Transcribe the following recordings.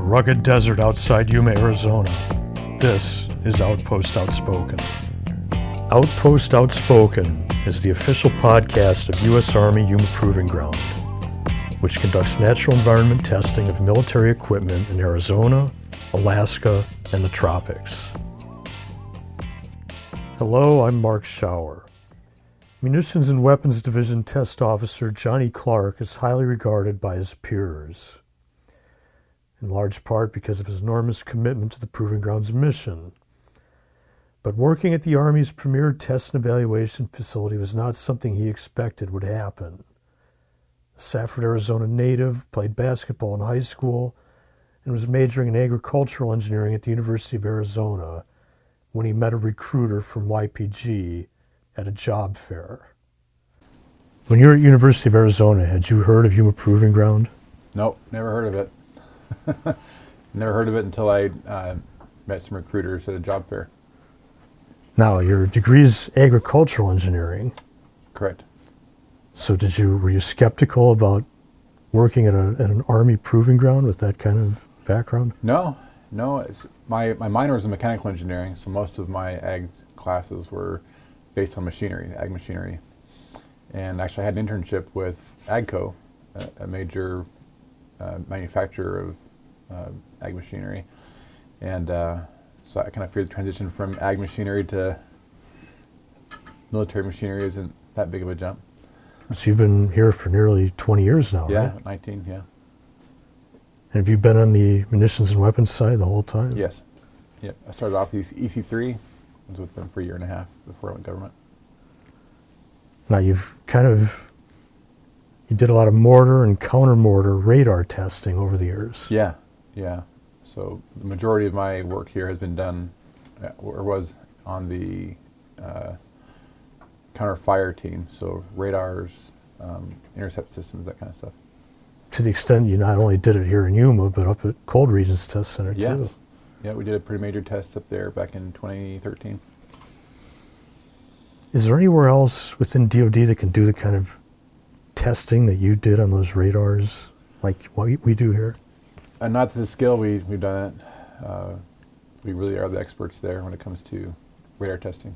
the rugged desert outside Yuma, Arizona. This is Outpost Outspoken. Outpost Outspoken is the official podcast of U.S. Army Yuma Proving Ground, which conducts natural environment testing of military equipment in Arizona, Alaska, and the tropics. Hello, I'm Mark Schauer. Munitions and Weapons Division Test Officer Jonny Clark is highly regarded by his peers, in large part because of his enormous commitment to the Proving Grounds mission. But working at the Army's premier test and evaluation facility was not something he expected would happen. A Safford, Arizona native, played basketball in high school and was majoring in agricultural engineering at the University of Arizona when he met a recruiter from YPG at a job fair. When you were at University of Arizona, had you heard of Yuma Proving Ground? Nope, never heard of it. never heard of it until I uh, met some recruiters at a job fair. Now, your degree is agricultural engineering. Correct. So, did you were you skeptical about working at, a, at an army proving ground with that kind of background? No, no. My my minor was in mechanical engineering, so most of my ag classes were based on machinery, ag machinery. And actually, I had an internship with AGCO, a, a major uh, manufacturer of uh, ag machinery. And uh, so I kind of feared the transition from ag machinery to military machinery isn't that big of a jump. So, you've been here for nearly 20 years now, Yeah, right? 19, yeah. And have you been on the munitions and weapons side the whole time? Yes. Yep. I started off with EC3, I was with them for a year and a half before I went government. Now, you've kind of you did a lot of mortar and counter mortar radar testing over the years. Yeah, yeah. So the majority of my work here has been done, uh, or was on the uh, counter fire team. So radars, um, intercept systems, that kind of stuff. To the extent you not only did it here in Yuma, but up at Cold Regions Test Center Yeah. too. Yeah, we did a pretty major test up there back in 2013. Is there anywhere else within DoD that can do the kind of testing that you did on those radars, like what we- do here? And not to the scale we, we've done it. Uh, we really are the experts there when it comes to radar testing.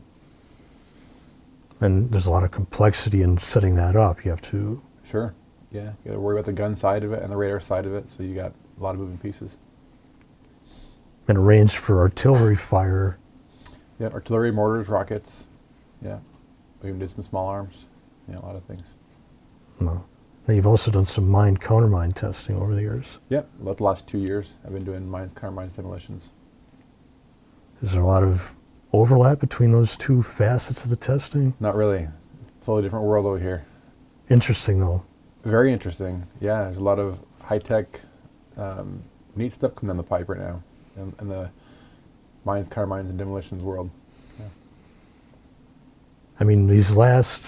And there's a lot of complexity in setting that up. You have to Sure. Yeah, you got to worry about the gun side of it and the radar side of it. So you got a lot of moving pieces. and arrange for artillery fire. Yeah, artillery, mortars, rockets. Yeah, we even did some small arms. Yeah, a lot of things. Well, now you've also done some mine countermine testing over the years. Yep, about the last two years, I've been doing mines, counter mines demolitions. Is there a lot of overlap between those two facets of the testing? Not really. It's a Totally different world over here. Interesting though. Very interesting. Yeah, there's a lot of high tech, um, neat stuff coming down the pipe right now in, in the mines, mines, and demolitions world. Yeah. I mean, these last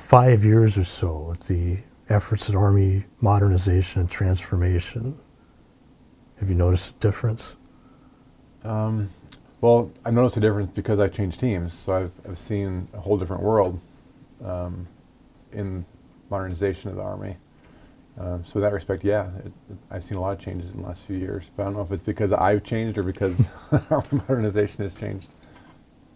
five years or so, with the efforts at Army modernization and transformation, have you noticed a difference? Um, well, I've noticed a difference because I've changed teams, so I've, I've seen a whole different world um, in modernization of the Army. Um, so in that respect, yeah, it, it, I've seen a lot of changes in the last few years. But I don't know if it's because I've changed or because Army modernization has changed.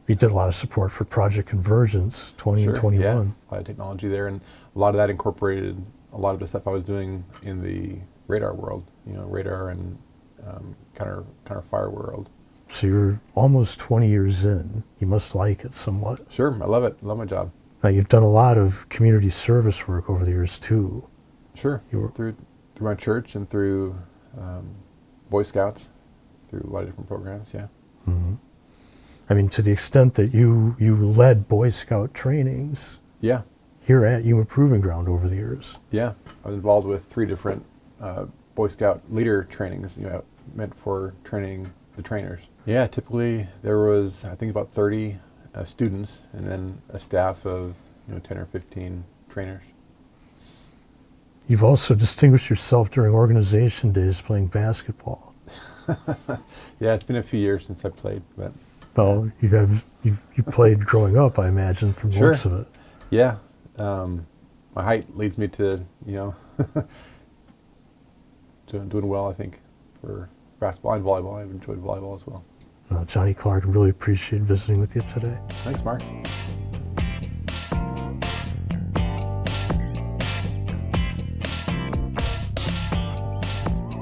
You did a lot of support for Project Convergence 20 and 21. yeah, a lot of technology there, and a lot of that incorporated a lot of the stuff I was doing in the radar world. You know, radar and um, counter counter fire world. So you're almost 20 years in. You must like it somewhat. Sure, I love it. love my job. Now, you've done a lot of community service work over the years too. Sure. You through through my church and through um, Boy Scouts, through a lot of different programs. Yeah. hmm I mean, to the extent that you, you led Boy Scout trainings Yeah. here at Yuma Proving Ground over the years. Yeah. I was involved with three different uh, Boy Scout leader trainings. You know, meant for training the trainers. Yeah. Typically, there was I think about 30 uh, students and then a staff of you know 10 or 15 trainers. You've also distinguished yourself during organization days playing basketball. Yeah. It's been a few years since I played, but Well, you have you, you played growing up, I imagine, from the Sure. looks of it. yeah. Um, my height leads me to you know doing, doing well. I think for basketball and volleyball. I've enjoyed volleyball as well. Uh, Jonny Clark, really appreciate visiting with you today. Thanks, Mark.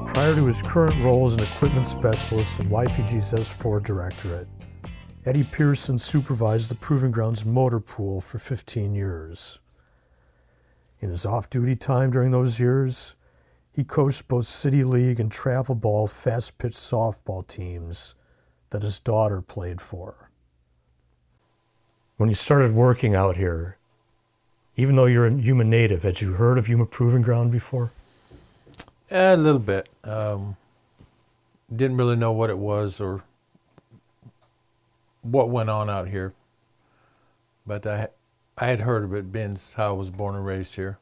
Prior to his current role as an equipment specialist in YPG's S4 Directorate, Eddie Pierson supervised the Proving Grounds motor pool for 15 years. In his off duty time during those years, he coached both City League and travel ball fast pitch softball teams that his daughter played for. When you started working out here, even though you're a Yuma native, had you heard of Yuma Proving Ground before? Yeah, a little bit. Um, didn't really know what it was or what went on out here, but I I had heard of it, being how I was born and raised here.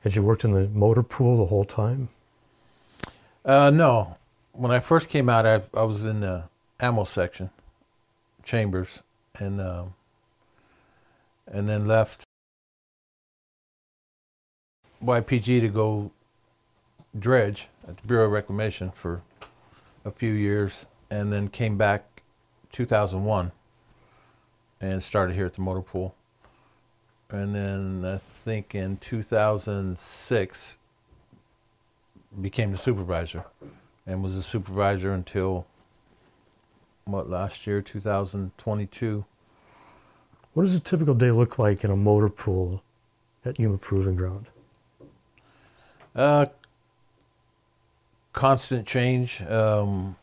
Had you worked in the motor pool the whole time? Uh, no, when I first came out, I I was in the ammo section, chambers, and um, and then left YPG to go dredge at the Bureau of Reclamation for a few years, and then came back 2001 and started here at the motor pool. And then I think in 2006 became the supervisor and was a supervisor until what last year 2022 What does a typical day look like in a motor pool at Yuma Proving Ground? Uh, constant change. Um,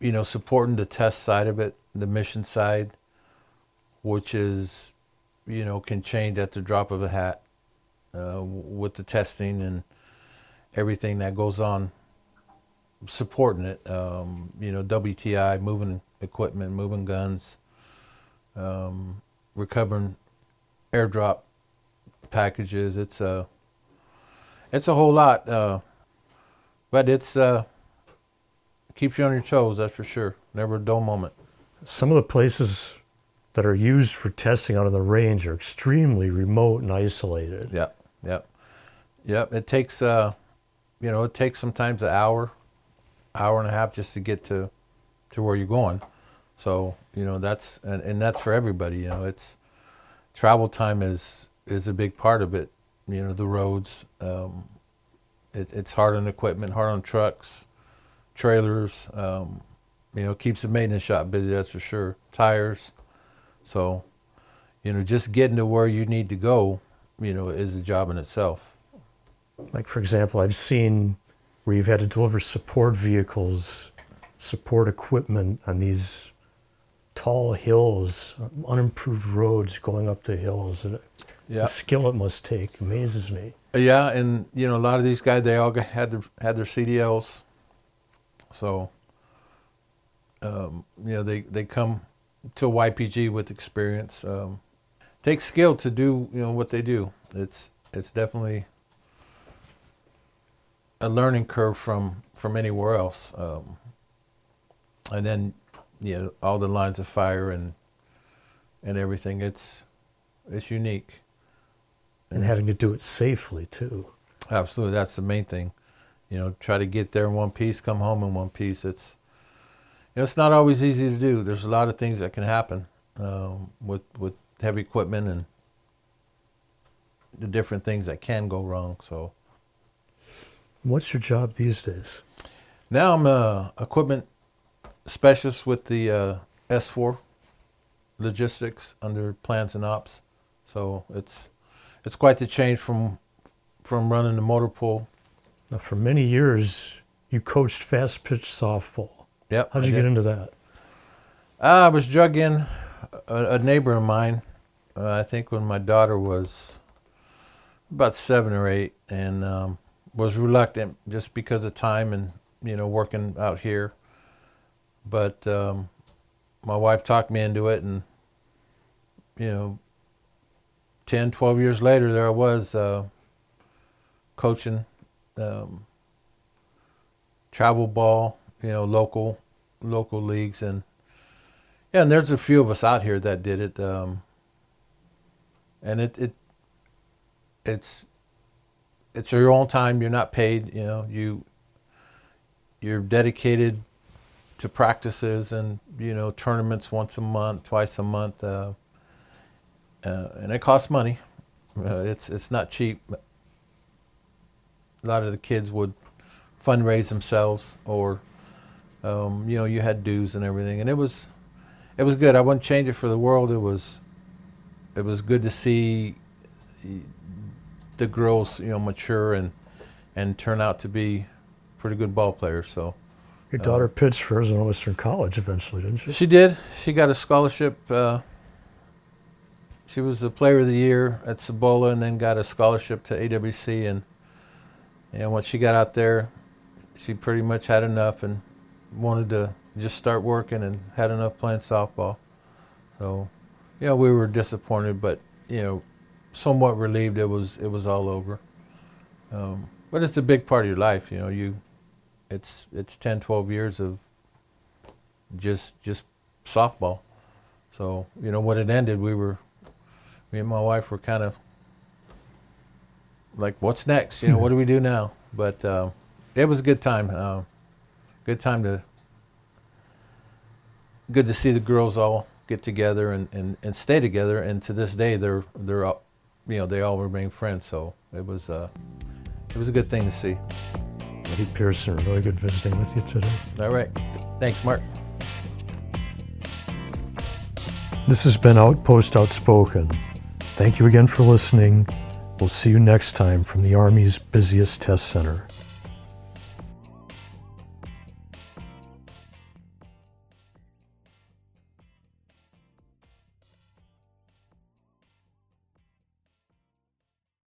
you know, supporting the test side of it, the mission side, which is, you know, can change at the drop of a hat uh, with the testing and everything that goes on. Supporting it, um, you know, WTI, moving equipment, moving guns, um, recovering airdrop packages. It's a it's a whole lot, uh, but it's uh, keeps you on your toes. That's for sure. Never a dull moment. Some of the places that are used for testing out on the range are extremely remote and isolated. Yep, yep, yep. It takes, uh, you know, it takes sometimes an hour, hour and a half just to get to, to where you're going. So you know that's and, and that's for everybody. You know, it's travel time is is a big part of it. You know, the roads. Um, it, it's hard on equipment, hard on trucks, trailers. Um, you know, keeps the maintenance shop busy. That's for sure. Tires. So, you know, just getting to where you need to go, you know, is a job in itself. Like, for example, I've seen where you've had to deliver support vehicles, support equipment on these tall hills, unimproved roads going up the hills. And Yeah. The skill it must take amazes me. Yeah, and you know a lot of these guys they all had their had their CDLs, so um, you know they they come to YPG with experience. Um, takes skill to do you know what they do. It's it's definitely a learning curve from from anywhere else. Um, and then you know all the lines of fire and and everything. It's it's unique. And it's- having to do it safely, too. Absolutely, that's the main thing. You know, try to get there in one piece, come home in one piece. It's you know, it's not always easy to do. There's a lot of things that can happen um, with with heavy equipment and the different things that can go wrong. So What's your job these days? now I'm a equipment specialist with the uh, S4 logistics under plans and ops. So it's it's quite the change from from running the motor pool. Now, for many years, you coached fast pitch softball. Yep. How'd I you did. get into that? Uh, I was drug in a, a neighbor of mine. Uh, I think when my daughter was about seven or eight, and um, was reluctant just because of time and you know working out here. But um, my wife talked me into it, and you know, 10, 12 years later, there I was uh, coaching um, travel ball, you know, local local leagues and yeah, and there's a few of us out here that did it, um, and it it it's it's your own time. You're not paid. You know, you you're dedicated to practices and you know tournaments once a month, twice a month, uh, uh, and it costs money. Uh, it's it's not cheap. A lot of the kids would fundraise themselves, or um, you know, you had dues and everything, and it was it was good. I wouldn't change it for the world. It was it was good to see the girls, you know, mature and and turn out to be pretty good ball players. So your daughter uh, pitched for Arizona Western College eventually, didn't she? She did. She got a scholarship. Uh, she was the player of the year at Cibola, and then got a scholarship to AWC. And and once she got out there, she pretty much had enough and wanted to just start working and had enough playing softball. So, yeah, we were disappointed, but you know, somewhat relieved it was it was all over. Um, but it's a big part of your life, you know. You, it's it's 10, 12 years of just just softball. So you know, when it ended, we were, me and my wife were kind of like, what's next? You know, what do we do now? But uh, it was a good time. Uh, good time to good to see the girls all get together and, and, and stay together. And to this day, they're they're all, you know they all remain friends. So it was uh, it was a good thing to see. Eddie Pierson, really good visiting with you today. All right, thanks, Mark. This has been Outpost Outspoken. Thank you again for listening. We'll see you next time from the Army's busiest test center.